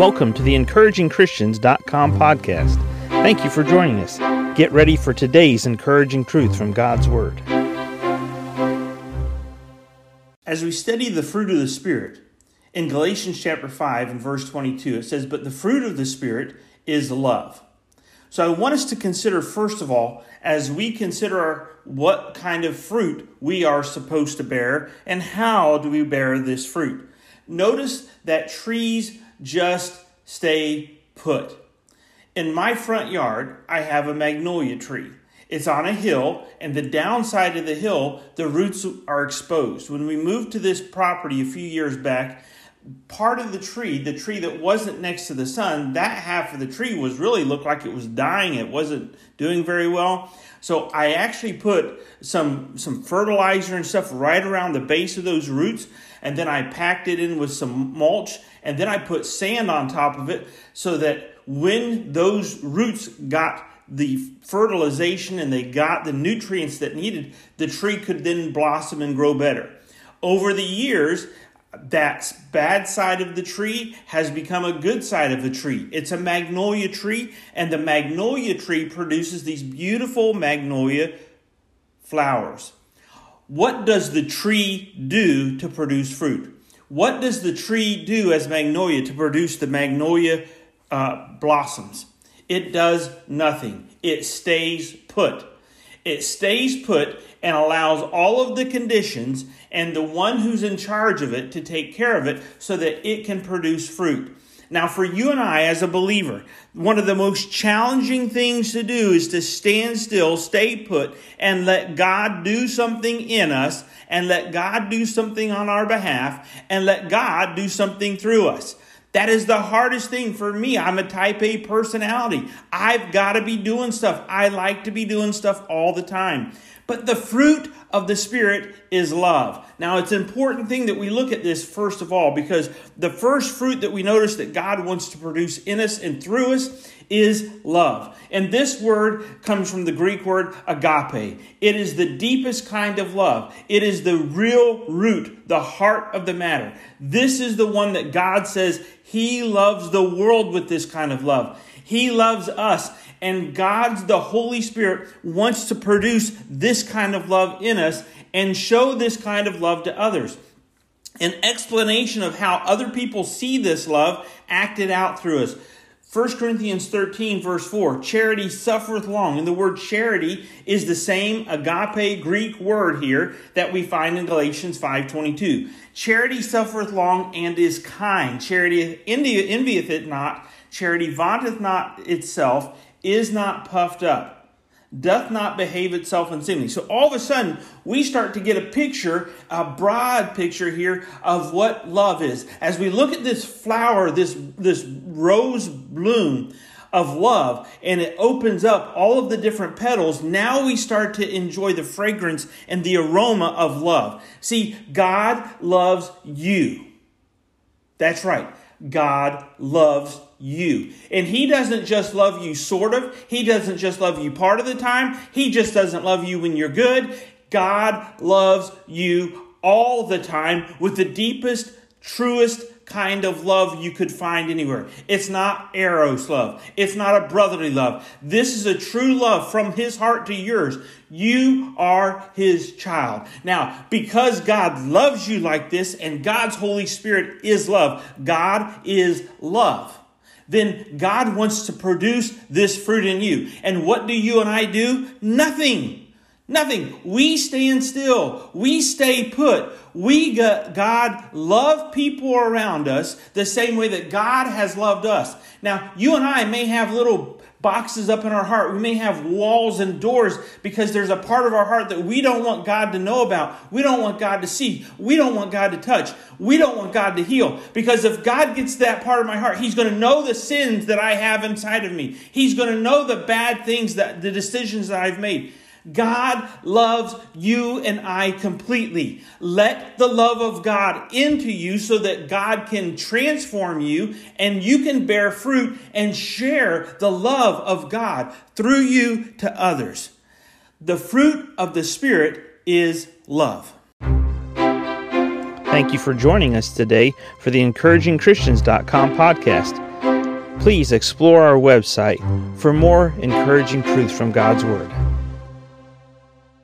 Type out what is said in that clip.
Welcome to the encouragingchristians.com podcast. Thank you for joining us. Get ready for today's encouraging truth from God's Word. As we study the fruit of the Spirit, in Galatians chapter 5 and verse 22, it says, But the fruit of the Spirit is love. So I want us to consider, first of all, as we consider what kind of fruit we are supposed to bear and how do we bear this fruit. Notice that trees just stay put. In my front yard, I have a magnolia tree. It's on a hill, and the downside of the hill, the roots are exposed. When we moved to this property a few years back, part of the tree, the tree that wasn't next to the sun, that half of the tree was really looked like it was dying. It wasn't doing very well. So I actually put some some fertilizer and stuff right around the base of those roots, and then I packed it in with some mulch, and then I put sand on top of it so that when those roots got the fertilization and they got the nutrients that needed, the tree could then blossom and grow better. Over the years, that bad side of the tree has become a good side of the tree. It's a magnolia tree, and the magnolia tree produces these beautiful magnolia flowers. What does the tree do to produce fruit? What does the tree do as magnolia to produce the magnolia uh, blossoms? It does nothing. It stays put. It stays put and allows all of the conditions and the one who's in charge of it to take care of it so that it can produce fruit. Now, for you and I as a believer, one of the most challenging things to do is to stand still, stay put, and let God do something in us, and let God do something on our behalf, and let God do something through us. That is the hardest thing for me. I'm a type A personality. I've got to be doing stuff. I like to be doing stuff all the time. But the fruit of the Spirit is love. Now, it's an important thing that we look at this first of all because the first fruit that we notice that God wants to produce in us and through us is love. And this word comes from the Greek word agape. It is the deepest kind of love, it is the real root, the heart of the matter. This is the one that God says He loves the world with this kind of love. He loves us. And God's, the Holy Spirit, wants to produce this kind of love in us and show this kind of love to others. An explanation of how other people see this love acted out through us. 1 Corinthians 13, verse 4 Charity suffereth long. And the word charity is the same agape Greek word here that we find in Galatians 5.22. Charity suffereth long and is kind. Charity envieth it not. Charity vaunteth not itself is not puffed up, doth not behave itself unseemly. So all of a sudden, we start to get a picture, a broad picture here of what love is. As we look at this flower, this, this rose bloom of love, and it opens up all of the different petals, now we start to enjoy the fragrance and the aroma of love. See, God loves you. That's right. God loves you. And He doesn't just love you sort of, He doesn't just love you part of the time, He just doesn't love you when you're good. God loves you all the time with the deepest, truest kind of love you could find anywhere. It's not eros love. It's not a brotherly love. This is a true love from his heart to yours. You are his child. Now, because God loves you like this and God's Holy Spirit is love, God is love then God wants to produce this fruit in you. And what do you and I do? Nothing. Nothing. We stand still. We stay put. We God love people around us the same way that God has loved us. Now, you and I may have little boxes up in our heart. We may have walls and doors because there's a part of our heart that we don't want God to know about. We don't want God to see. We don't want God to touch. We don't want God to heal. Because if God gets that part of my heart, He's going to know the sins that I have inside of me. He's going to know the bad things that the decisions that I've made. God loves you and I completely. Let the love of God into you so that God can transform you and you can bear fruit and share the love of God through you to others. The fruit of the Spirit is love. Thank you for joining us today for the encouragingchristians.com podcast. Please explore our website for more encouraging truths from God's Word.